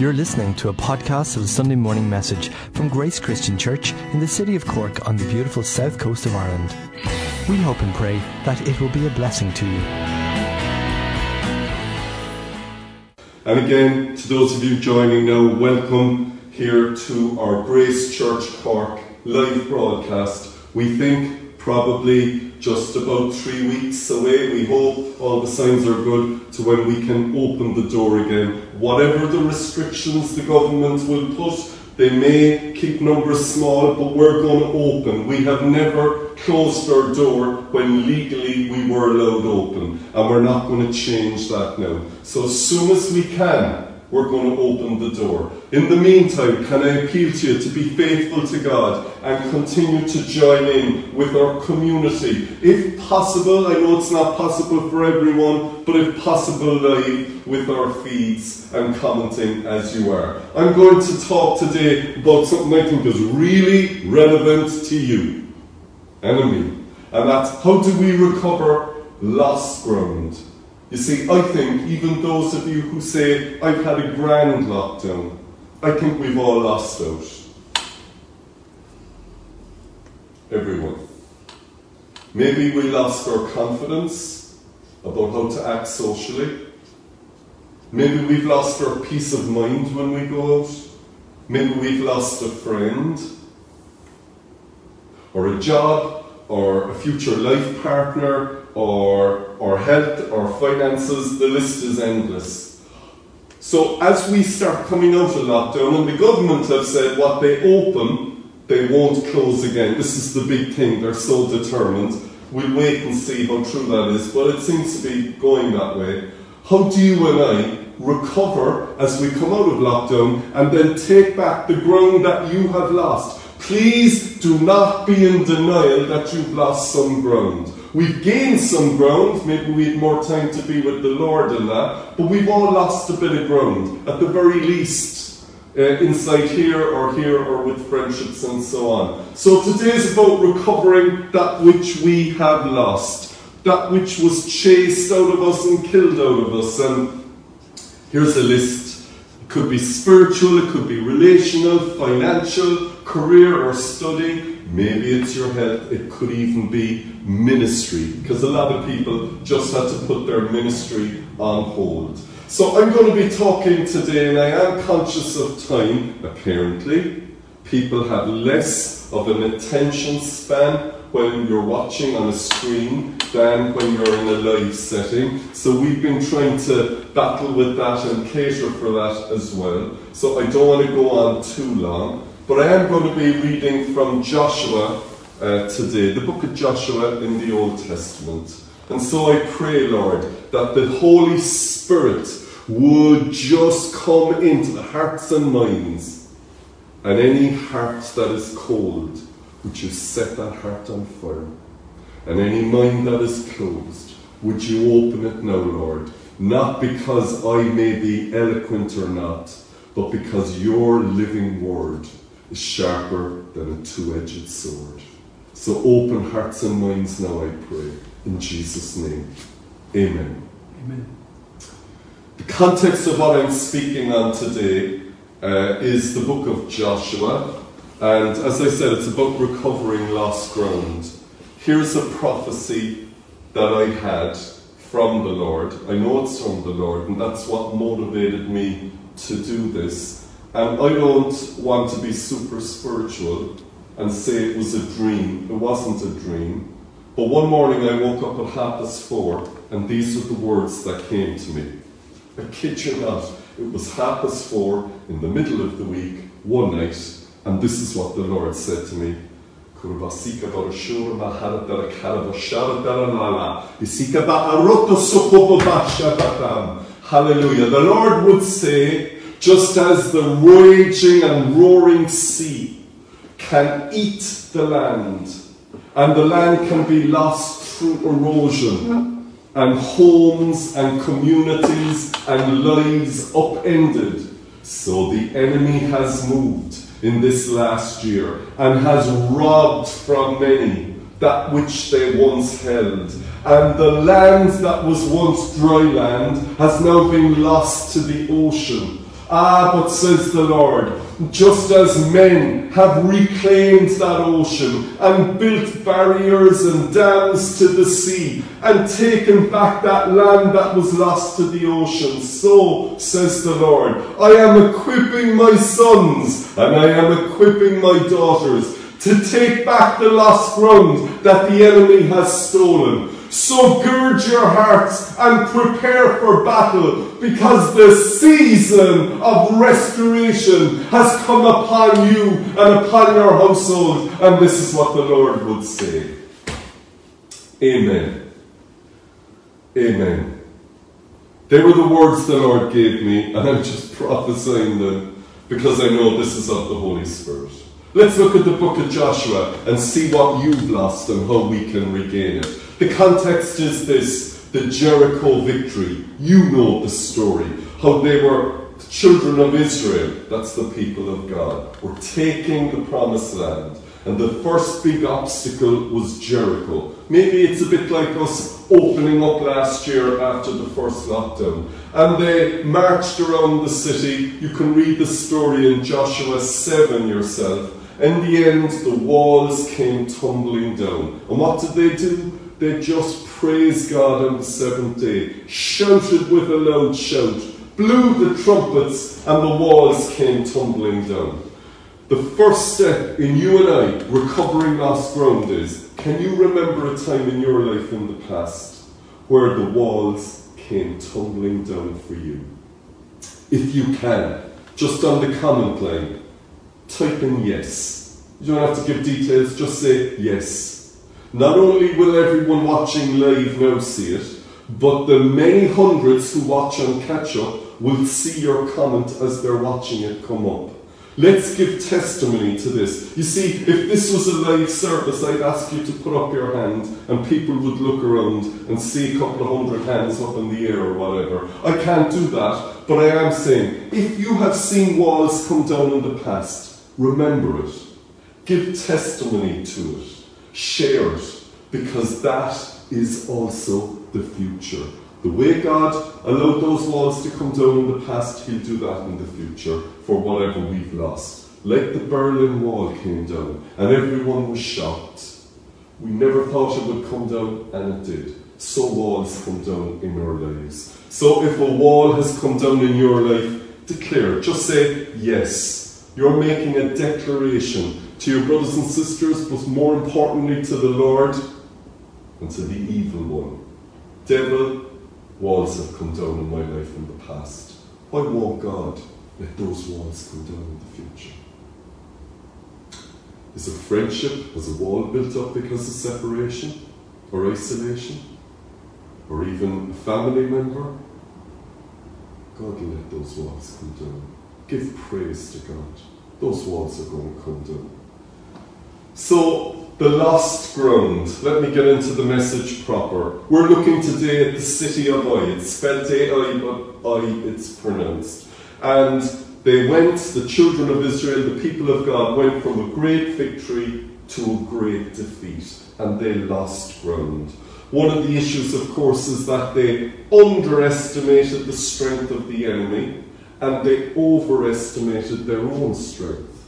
You're listening to a podcast of the Sunday morning message from Grace Christian Church in the city of Cork on the beautiful south coast of Ireland. We hope and pray that it will be a blessing to you. And again, to those of you joining now, welcome here to our Grace Church Cork live broadcast. We think probably just about three weeks away. We hope all the signs are good to when we can open the door again. Whatever the restrictions the government will put, they may keep numbers small, but we're going to open. We have never closed our door when legally we were allowed open, and we're not going to change that now. So as soon as we can, we're going to open the door. In the meantime, can I appeal to you to be faithful to God and continue to join in with our community? If possible, I know it's not possible for everyone, but if possible, live with our feeds and commenting as you are. I'm going to talk today about something I think is really relevant to you and me, and that's how do we recover lost ground? You see, I think even those of you who say, I've had a grand lockdown, I think we've all lost out. Everyone. Maybe we lost our confidence about how to act socially. Maybe we've lost our peace of mind when we go out. Maybe we've lost a friend, or a job, or a future life partner, or, or health, or finances, the list is endless. So as we start coming out of lockdown, and the government have said what they open, they won't close again. This is the big thing, they're so determined. We'll wait and see how true that is, but it seems to be going that way. How do you and I recover as we come out of lockdown and then take back the ground that you have lost? Please do not be in denial that you've lost some ground. We've gained some ground, maybe we had more time to be with the Lord in that, but we've all lost a bit of ground, at the very least, uh, inside here or here or with friendships and so on. So today is about recovering that which we have lost, that which was chased out of us and killed out of us. And here's a list. It could be spiritual, it could be relational, financial, career or study, Maybe it's your health, it could even be ministry, because a lot of people just had to put their ministry on hold. So I'm going to be talking today, and I am conscious of time, apparently. People have less of an attention span when you're watching on a screen than when you're in a live setting. So we've been trying to battle with that and cater for that as well. So I don't want to go on too long. But I am going to be reading from Joshua uh, today, the book of Joshua in the Old Testament. And so I pray, Lord, that the Holy Spirit would just come into the hearts and minds, and any heart that is cold, would you set that heart on fire? And any mind that is closed, would you open it now, Lord? Not because I may be eloquent or not, but because your living word is sharper than a two edged sword. So open hearts and minds now, I pray. In Jesus' name. Amen. Amen. The context of what I'm speaking on today uh, is the book of Joshua. And as I said, it's about recovering lost ground. Here's a prophecy that I had from the Lord. I know it's from the Lord, and that's what motivated me to do this. And I don't want to be super spiritual and say it was a dream. It wasn't a dream. But one morning I woke up at half past four, and these are the words that came to me. I kid you not, it was half past four in the middle of the week, one night, and this is what the Lord said to me. Hallelujah. The Lord would say, just as the raging and roaring sea can eat the land, and the land can be lost through erosion, and homes and communities and lives upended, so the enemy has moved in this last year and has robbed from many that which they once held. And the land that was once dry land has now been lost to the ocean Ah, but says the Lord, just as men have reclaimed that ocean and built barriers and dams to the sea and taken back that land that was lost to the ocean, so says the Lord, I am equipping my sons and I am equipping my daughters to take back the lost ground that the enemy has stolen. So gird your hearts and prepare for battle because the season of restoration has come upon you and upon your household. And this is what the Lord would say. Amen. Amen. They were the words the Lord gave me, and I'm just prophesying them because I know this is of the Holy Spirit. Let's look at the book of Joshua and see what you've lost and how we can regain it. The context is this the Jericho victory. You know the story. How they were the children of Israel, that's the people of God, were taking the promised land. And the first big obstacle was Jericho. Maybe it's a bit like us opening up last year after the first lockdown. And they marched around the city. You can read the story in Joshua 7 yourself. In the end, the walls came tumbling down. And what did they do? They just praised God on the seventh day, shouted with a loud shout, blew the trumpets, and the walls came tumbling down. The first step in you and I recovering lost ground is can you remember a time in your life in the past where the walls came tumbling down for you? If you can, just on the comment line, type in yes. You don't have to give details, just say yes. Not only will everyone watching live now see it, but the many hundreds who watch on catch up will see your comment as they're watching it come up. Let's give testimony to this. You see, if this was a live service, I'd ask you to put up your hand and people would look around and see a couple of hundred hands up in the air or whatever. I can't do that, but I am saying, if you have seen walls come down in the past, remember it. Give testimony to it. Share it, because that is also the future. The way God allowed those walls to come down in the past, He'll do that in the future for whatever we've lost. Like the Berlin Wall came down, and everyone was shocked. We never thought it would come down, and it did. So walls come down in our lives. So if a wall has come down in your life, declare. Just say yes. You're making a declaration to your brothers and sisters, but more importantly to the Lord and to the evil one. Devil, walls have come down in my life in the past. Why won't God let those walls come down in the future? Is a friendship, has a wall built up because of separation or isolation? Or even a family member? God let those walls come down. Give praise to God. Those walls are going to come down. So, the lost ground. Let me get into the message proper. We're looking today at the city of Ai. It's spelled A-I, but I it's pronounced. And they went, the children of Israel, the people of God, went from a great victory to a great defeat. And they lost ground. One of the issues, of course, is that they underestimated the strength of the enemy and they overestimated their own strength.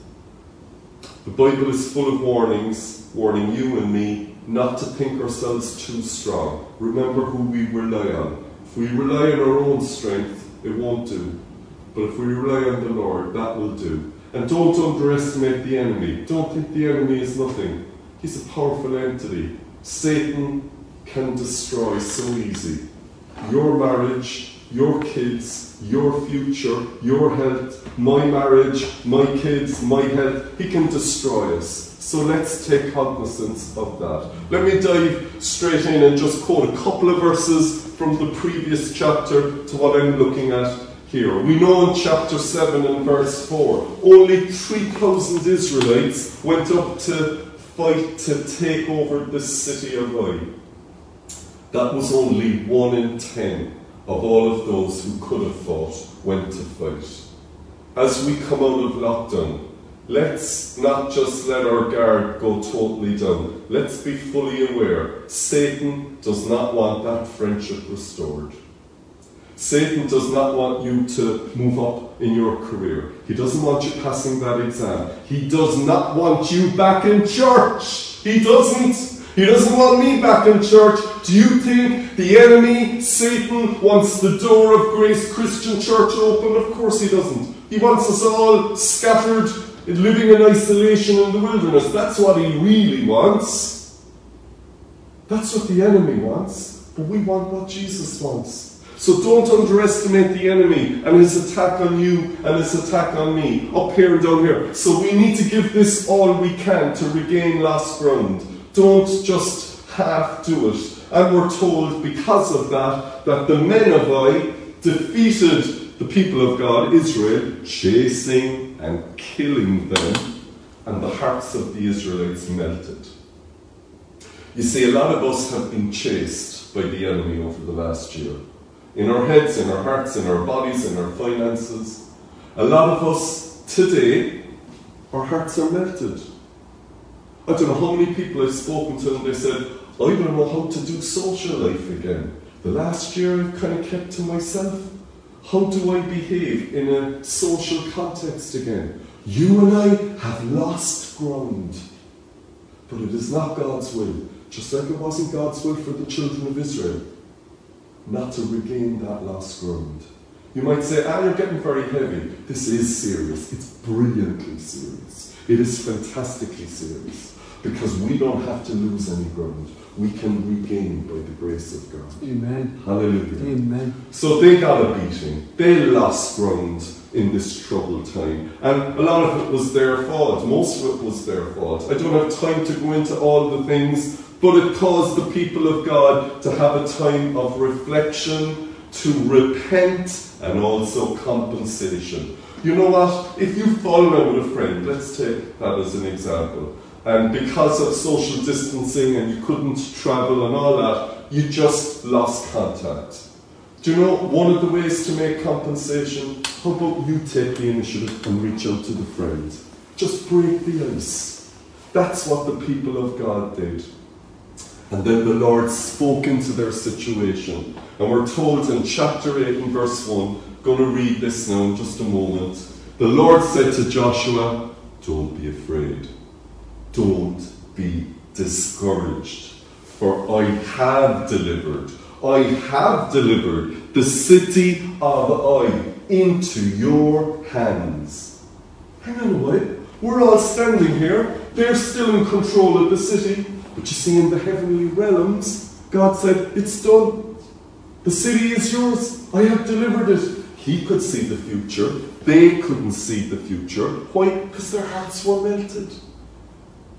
The Bible is full of warnings, warning you and me not to think ourselves too strong. Remember who we rely on. If we rely on our own strength, it won't do. But if we rely on the Lord, that will do. And don't underestimate the enemy. Don't think the enemy is nothing. He's a powerful entity. Satan can destroy so easy. Your marriage, your kids, your future, your health, my marriage, my kids, my health, he can destroy us. So let's take cognizance of that. Let me dive straight in and just quote a couple of verses from the previous chapter to what I'm looking at here. We know in chapter 7 and verse 4, only 3,000 Israelites went up to fight to take over the city of Ai. That was only 1 in 10 of all of those who could have fought went to fight. As we come out of lockdown, let's not just let our guard go totally down. Let's be fully aware Satan does not want that friendship restored. Satan does not want you to move up in your career. He doesn't want you passing that exam. He does not want you back in church. He doesn't. He doesn't want me back in church. Do you think the enemy, Satan, wants the door of Grace Christian Church open? Of course he doesn't. He wants us all scattered, living in isolation in the wilderness. That's what he really wants. That's what the enemy wants. But we want what Jesus wants. So don't underestimate the enemy and his attack on you and his attack on me, up here and down here. So we need to give this all we can to regain lost ground. Don't just half do it. And we're told because of that, that the Ninevites defeated the people of God, Israel, chasing and killing them, and the hearts of the Israelites melted. You see, a lot of us have been chased by the enemy over the last year in our heads, in our hearts, in our bodies, in our finances. A lot of us today, our hearts are melted. I don't know how many people I've spoken to and they said, I don't know how to do social life again. The last year I've kind of kept to myself. How do I behave in a social context again? You and I have lost ground. But it is not God's will, just like it wasn't God's will for the children of Israel not to regain that lost ground. You might say, ah, you're getting very heavy. This is serious. It's brilliantly serious. It is fantastically serious. Because we don't have to lose any ground. We can regain by the grace of God. Amen. Hallelujah. Amen. So they got a beating. They lost ground in this troubled time. And a lot of it was their fault. Most of it was their fault. I don't have time to go into all the things but it caused the people of God to have a time of reflection, to repent, and also compensation. You know what? If you fall out with a friend, let's take that as an example, and because of social distancing and you couldn't travel and all that, you just lost contact. Do you know one of the ways to make compensation? How about you take the initiative and reach out to the friend? Just break the ice. That's what the people of God did. And then the Lord spoke into their situation. And we're told in chapter 8 and verse 1, going to read this now in just a moment. The Lord said to Joshua, Don't be afraid. Don't be discouraged. For I have delivered, I have delivered the city of Ai into your hands. Hang on a minute. We're all standing here. They're still in control of the city. But you see, in the heavenly realms, God said, It's done. The city is yours. I have delivered it. He could see the future. They couldn't see the future. Why? Because their hearts were melted.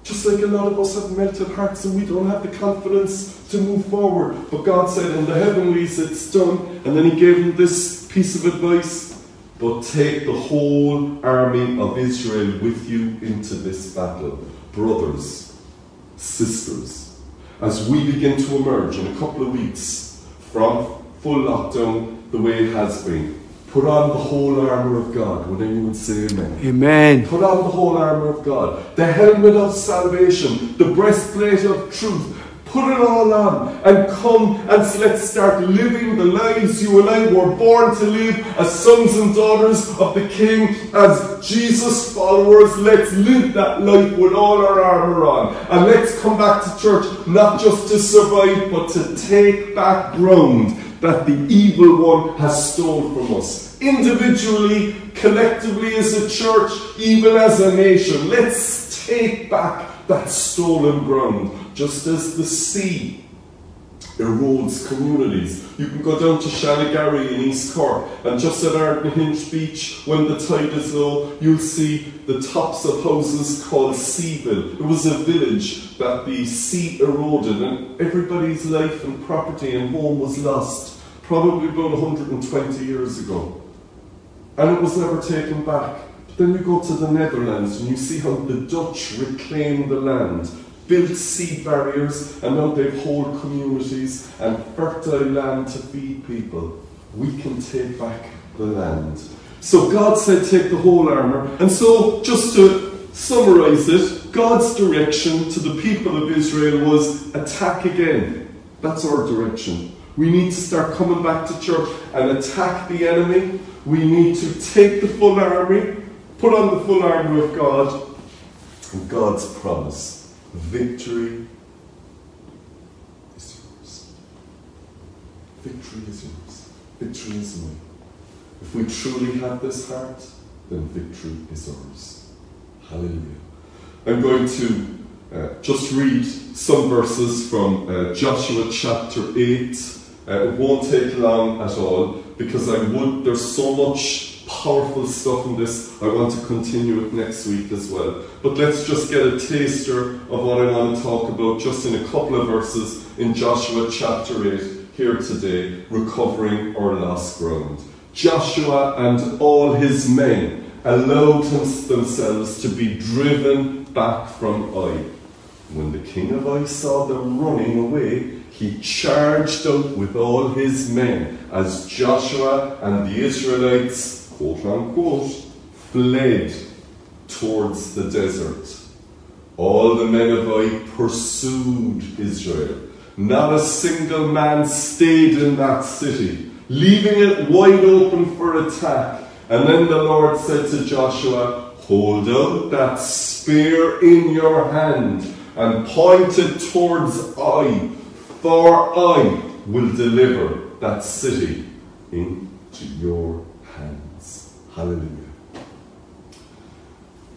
Just like a lot of us have melted hearts and we don't have the confidence to move forward. But God said, In the heavenlies, it's done. And then He gave them this piece of advice. But take the whole army of Israel with you into this battle. Brothers, sisters, as we begin to emerge in a couple of weeks from full lockdown the way it has been. Put on the whole armour of God. Would anyone say amen? Amen. Put on the whole armour of God. The helmet of salvation. The breastplate of truth. Put it all on and come and let's start living the lives you and I were born to live as sons and daughters of the King, as Jesus followers. Let's live that life with all our armour on. And let's come back to church not just to survive, but to take back ground that the evil one has stolen from us. Individually, collectively as a church, even as a nation. Let's take back that stolen ground, just as the sea erodes communities. You can go down to Shanagarry in East Cork, and just at Ardnahinch Beach, when the tide is low, you'll see the tops of houses called Seaville. It was a village that the sea eroded, and everybody's life and property and home was lost, probably about 120 years ago. And it was never taken back. But Then you go to the Netherlands and you see how the Dutch reclaimed the land, built sea barriers, and now they've whole communities and fertile land to feed people. We can take back the land. So God said, take the whole armour. And so, just to summarise it, God's direction to the people of Israel was attack again. That's our direction. We need to start coming back to church and attack the enemy. We need to take the full army, put on the full armour of God, and God's promise victory is yours. Victory is yours. Victory is mine. If we truly have this heart, then victory is ours. Hallelujah. I'm going to uh, just read some verses from uh, Joshua chapter 8. Uh, it won't take long at all because I would, there's so much powerful stuff in this. I want to continue it next week as well. But let's just get a taster of what I want to talk about just in a couple of verses in Joshua chapter 8 here today, recovering our lost ground. Joshua and all his men allowed themselves to be driven back from Ai. When the king of Ai saw them running away, he charged out with all his men as Joshua and the Israelites, quote unquote, fled towards the desert. All the men of Ai pursued Israel. Not a single man stayed in that city, leaving it wide open for attack. And then the Lord said to Joshua, Hold out that spear in your hand and point it towards Ai, for I will deliver that city into your. Hallelujah.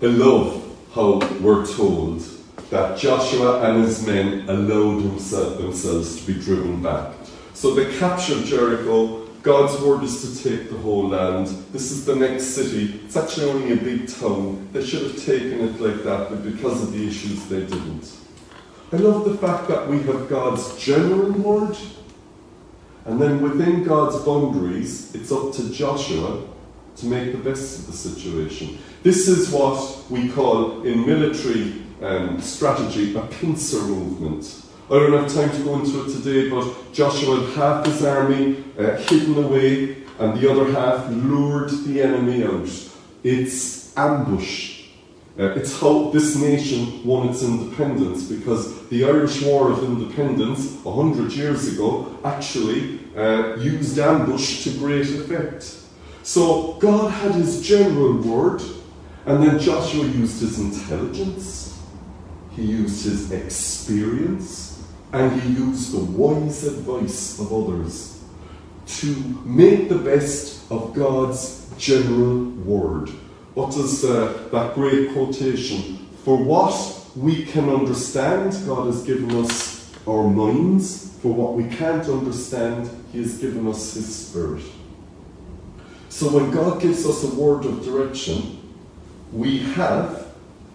I love how we're told that Joshua and his men allowed himself, themselves to be driven back. So they captured Jericho. God's word is to take the whole land. This is the next city. It's actually only a big town. They should have taken it like that, but because of the issues, they didn't. I love the fact that we have God's general word, and then within God's boundaries, it's up to Joshua to make the best of the situation. This is what we call in military um, strategy a pincer movement. I don't have time to go into it today, but Joshua had half his army uh, hidden away, and the other half lured the enemy out. It's ambush uh, it's how this nation won its independence because the Irish War of Independence, a hundred years ago, actually uh, used ambush to great effect. So God had his general word, and then Joshua used his intelligence, he used his experience, and he used the wise advice of others to make the best of God's general word. What does uh, that great quotation? For what we can understand, God has given us our minds. For what we can't understand, He has given us His Spirit. So when God gives us a word of direction, we have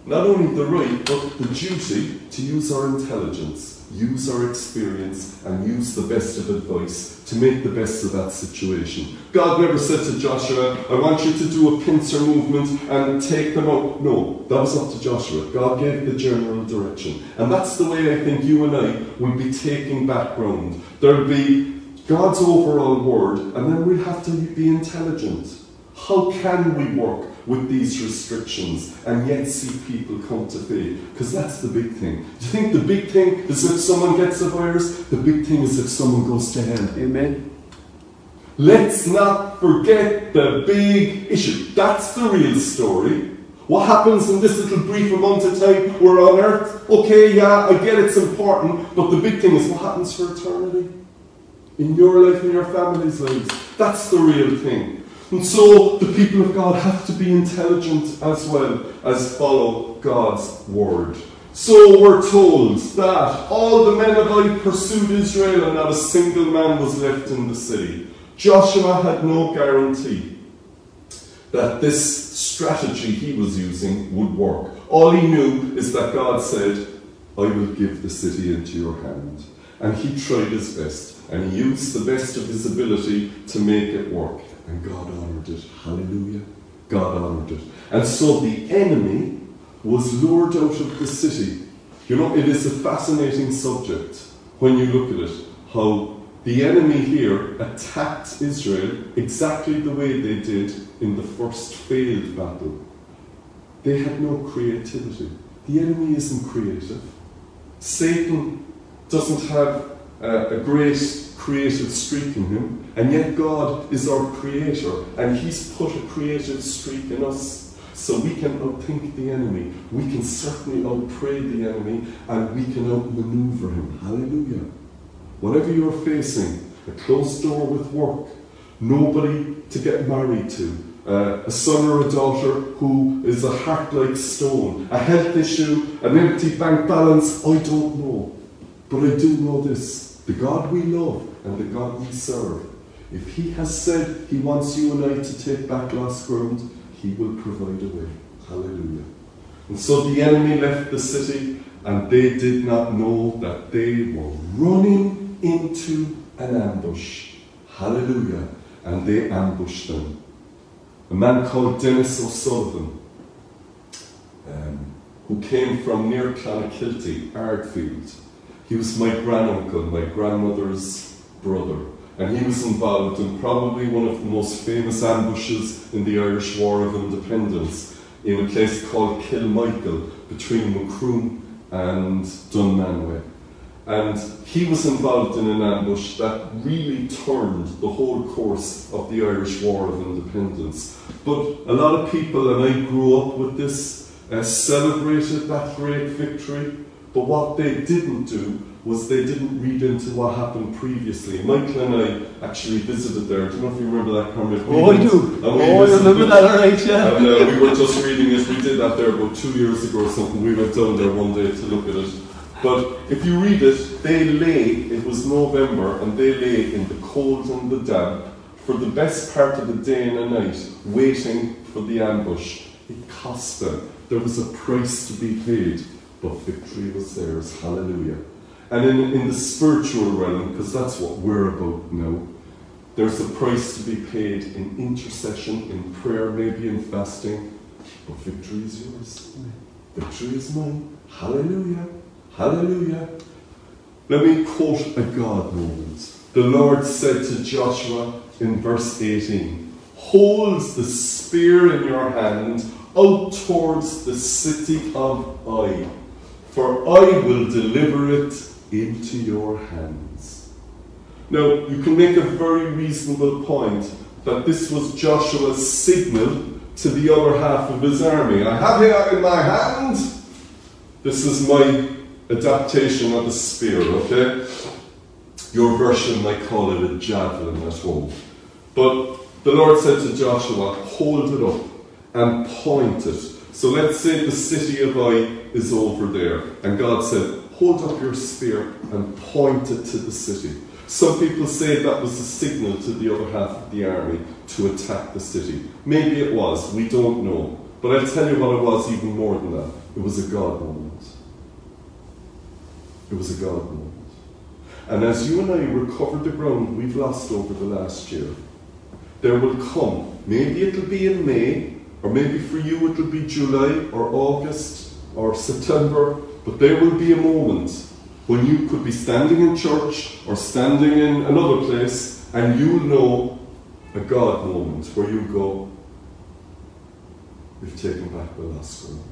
not only the right, but the duty to use our intelligence use our experience, and use the best of advice to make the best of that situation. God never said to Joshua, I want you to do a pincer movement and take them out. No, that was up to Joshua. God gave the general direction. And that's the way I think you and I will be taking back ground. There'll be God's overall word, and then we'll have to be intelligent. How can we work with these restrictions and yet see people come to faith? Because that's the big thing. Do you think the big thing is if someone gets a virus? The big thing is if someone goes to hell. Amen. Let's not forget the big issue. That's the real story. What happens in this little brief amount of time we're on earth? Okay, yeah, I get it's important, but the big thing is what happens for eternity? In your life, in your family's lives. That's the real thing. And so the people of God have to be intelligent as well as follow God's word. So we're told that all the men of Ai pursued Israel and not a single man was left in the city. Joshua had no guarantee that this strategy he was using would work. All he knew is that God said, I will give the city into your hand. And he tried his best, and he used the best of his ability to make it work. And God honoured it. Hallelujah. God honoured it. And so the enemy was lured out of the city. You know, it is a fascinating subject when you look at it, how the enemy here attacked Israel exactly the way they did in the first failed battle. They had no creativity. The enemy isn't creative. Satan doesn't have uh, a great creative streak in him, and yet God is our creator, and he's put a creative streak in us. So we can outthink the enemy, we can certainly outpray the enemy, and we can outmaneuver him. Hallelujah. Whatever you're facing, a closed door with work, nobody to get married to, uh, a son or a daughter who is a heart like stone, a health issue, an empty bank balance, I don't know. But I do know this the God we love and the God we serve, if He has said He wants you and I to take back lost ground, He will provide a way. Hallelujah. And so the enemy left the city, and they did not know that they were running into an ambush. Hallelujah. And they ambushed them a man called Dennis O'Sullivan, um, who came from near Clonakilty, Ardfield. He was my granduncle, my grandmother's brother, and he was involved in probably one of the most famous ambushes in the Irish War of Independence in a place called Kilmichael between Macroom and Dunmanway. And he was involved in an ambush that really turned the whole course of the Irish War of Independence. But a lot of people, and I grew up with this, uh, celebrated that great victory. But what they didn't do was they didn't read into what happened previously. Michael and I actually visited there. I Do you know if you remember that, Kermit? Oh, I do. Oh, I remember that, all right, yeah. And uh, we were just reading it. We did that there about two years ago or something. We went down there one day to look at it. But if you read it, they lay, it was November, and they lay in the cold and the damp for the best part of the day and the night, waiting for the ambush. It cost them. There was a price to be paid, but victory was theirs. Hallelujah. And in, in the spiritual realm, because that's what we're about now, there's a price to be paid in intercession, in prayer, maybe in fasting, but victory is yours. Victory is mine. Hallelujah. Hallelujah. Let me quote a God moment. The Lord said to Joshua in verse 18, Hold the spear in your hand out towards the city of Ai, for I will deliver it into your hands. Now, you can make a very reasonable point that this was Joshua's signal to the other half of his army. I have it in my hand. This is my adaptation of the spear, okay? Your version might call it a javelin at home. But the Lord said to Joshua, hold it up and point it. So let's say the city of Ai is over there. And God said, hold up your spear and point it to the city. Some people say that was a signal to the other half of the army to attack the city. Maybe it was, we don't know. But I'll tell you what it was even more than that. It was a God moment. It was a God moment. And as you and I recover the ground we've lost over the last year, there will come, maybe it'll be in May, or maybe for you it'll be July or August or September, but there will be a moment when you could be standing in church or standing in another place and you know a God moment where you go, We've taken back the last ground.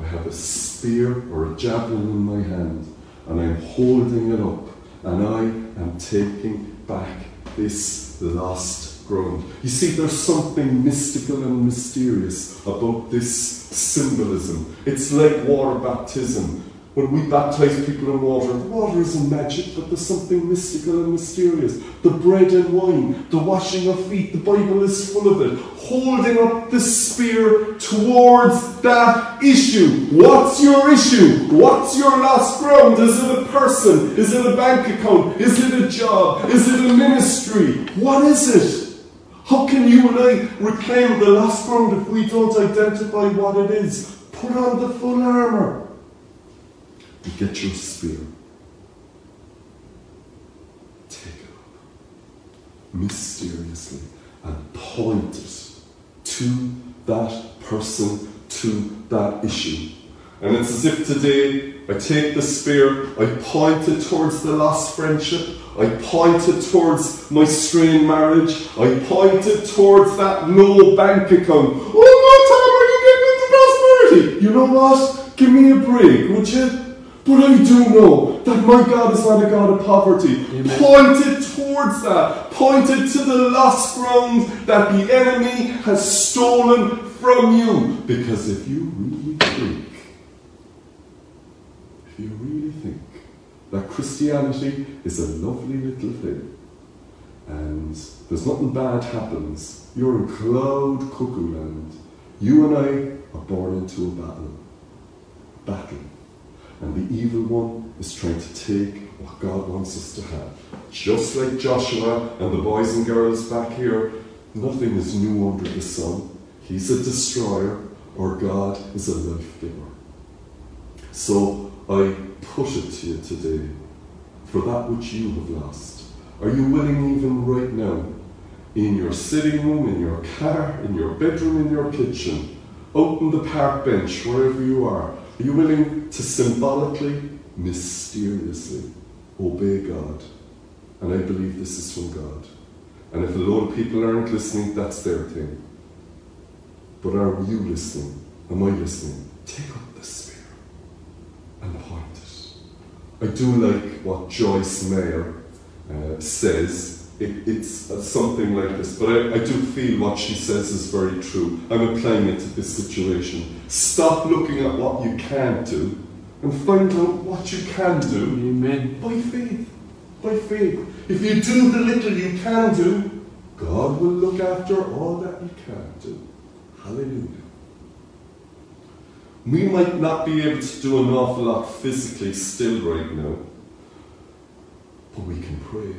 I have a spear or a javelin in my hand and I'm holding it up, and I am taking back this lost ground. You see, there's something mystical and mysterious about this symbolism. It's like water baptism when we baptize people in water, water isn't magic, but there's something mystical and mysterious. The bread and wine, the washing of feet, the Bible is full of it. Holding up the spear towards that issue. What's your issue? What's your last ground? Is it a person? Is it a bank account? Is it a job? Is it a ministry? What is it? How can you and I reclaim the lost ground if we don't identify what it is? Put on the full armour get your spear. Take it up mysteriously and point it to that person, to that issue. And it's as if today I take the spear, I point it towards the lost friendship, I pointed towards my strained marriage, I pointed towards that no bank account. Oh no, Tom, are you getting into prosperity? You know what? Give me a break, would you? But I do know that my God is not a God of poverty. Amen. Point it towards that. pointed to the lost ground that the enemy has stolen from you. Because if you really think, if you really think that Christianity is a lovely little thing and there's nothing bad happens, you're in cloud cuckoo land. You and I are born into a battle. Battle. And the evil one is trying to take what God wants us to have. Just like Joshua and the boys and girls back here, nothing is new under the sun. He's a destroyer, or God is a life giver. So I put it to you today for that which you have lost. Are you willing, even right now, in your sitting room, in your car, in your bedroom, in your kitchen, out the park bench, wherever you are, are you willing to symbolically, mysteriously obey God? And I believe this is from God. And if a lot of people aren't listening, that's their thing. But are you listening? Am I listening? Take up the spear and point. I do like what Joyce Meyer uh, says. It, it's uh, something like this, but I, I do feel what she says is very true. I'm applying it to this situation. Stop looking at what you can't do and find out what you can do Amen. by faith. By faith. If you do the little you can do, God will look after all that you can't do. Hallelujah. We might not be able to do an awful lot physically still right now, but we can pray.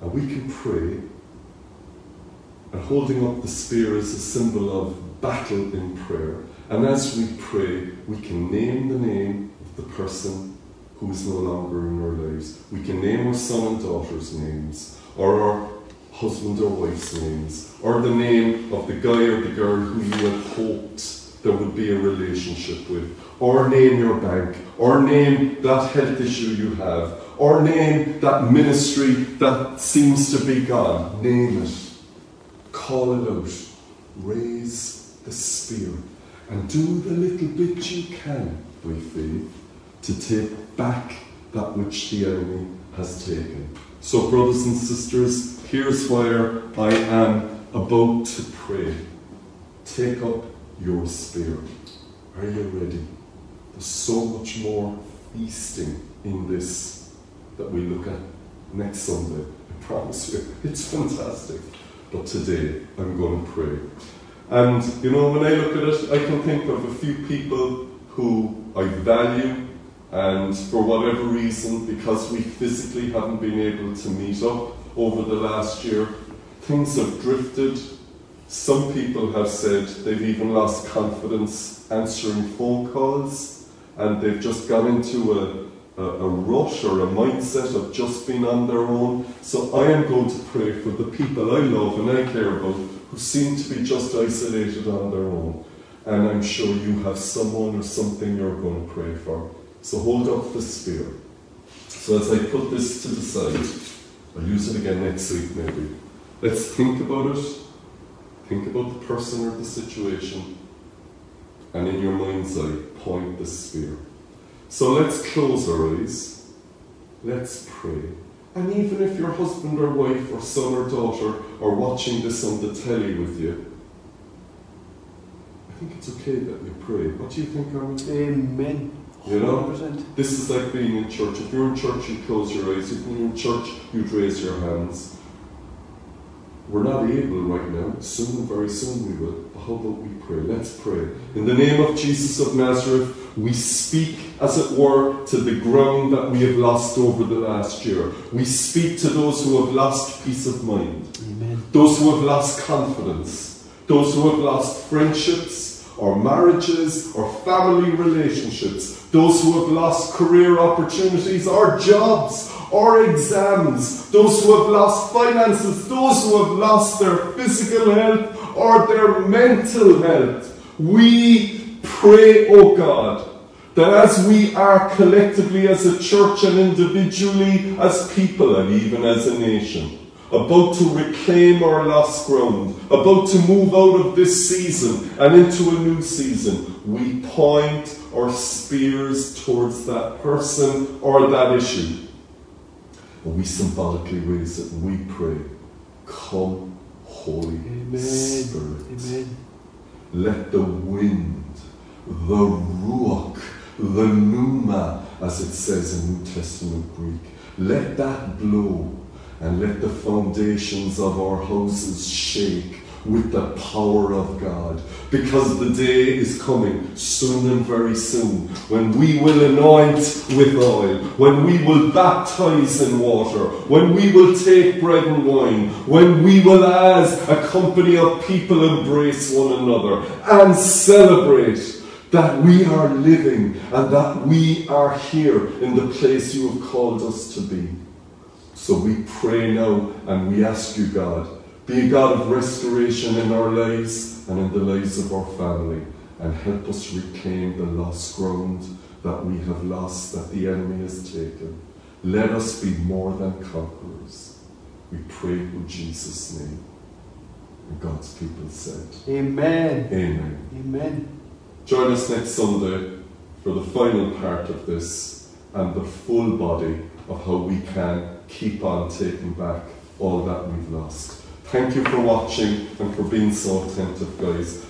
And we can pray. And holding up the spear is a symbol of battle in prayer. And as we pray, we can name the name of the person who is no longer in our lives. We can name our son and daughter's names, or our husband or wife's names, or the name of the guy or the girl who you had hoped there would be a relationship with, or name your bank, or name that health issue you have, or name that ministry that seems to be gone. Name it. Call it out. Raise the spear. And do the little bit you can by faith to take back that which the enemy has taken. So, brothers and sisters, here's where I am about to pray. Take up your spirit. Are you ready? There's so much more feasting in this that we look at next Sunday. I promise you. It's fantastic. But today, I'm going to pray. And, you know, when I look at it, I can think of a few people who I value, and for whatever reason, because we physically haven't been able to meet up over the last year, things have drifted. Some people have said they've even lost confidence answering phone calls, and they've just gone into a, a, a rush or a mindset of just being on their own. So I am going to pray for the people I love and I care about who seem to be just isolated on their own. And I'm sure you have someone or something you're going to pray for. So hold up the spear. So as I put this to the side, I'll use it again next week maybe. Let's think about it. Think about the person or the situation. And in your mind's eye, point the spear. So let's close our eyes. Let's pray. And even if your husband or wife or son or daughter are watching this on the telly with you, I think it's okay that we pray. What do you think, Armin? Amen. You know? 100%. This is like being in church. If you're in church, you close your eyes. If you're in church, you'd raise your hands. We're not able right now. Soon, very soon we will. But how about we pray? Let's pray. In the name of Jesus of Nazareth, we speak, as it were, to the ground that we have lost over the last year. We speak to those who have lost peace of mind Amen. those who have lost confidence, those who have lost friendships or marriages or family relationships, those who have lost career opportunities or jobs or exams, those who have lost finances, those who have lost their physical health or their mental health. We pray, O God, that as we are collectively as a church and individually as people and even as a nation, about to reclaim our lost ground, about to move out of this season and into a new season, we point our spears towards that person or that issue. And we symbolically raise it we pray, Come, Holy Amen. Spirit. Amen. Let the wind, the ruach, the pneuma, as it says in New Testament Greek, let that blow and let the foundations of our houses shake with the power of God. Because the day is coming soon and very soon when we will anoint with oil, when we will baptize in water, when we will take bread and wine, when we will, as a company of people, embrace one another and celebrate that we are living and that we are here in the place you have called us to be. So we pray now and we ask you, God, be a God of restoration in our lives and in the lives of our family, and help us reclaim the lost ground that we have lost, that the enemy has taken. Let us be more than conquerors. We pray in Jesus' name. And God's people said, Amen. Amen. Amen. Join us next Sunday for the final part of this and the full body of how we can keep on taking back all that we've lost. Thank you for watching and for being so attentive, guys.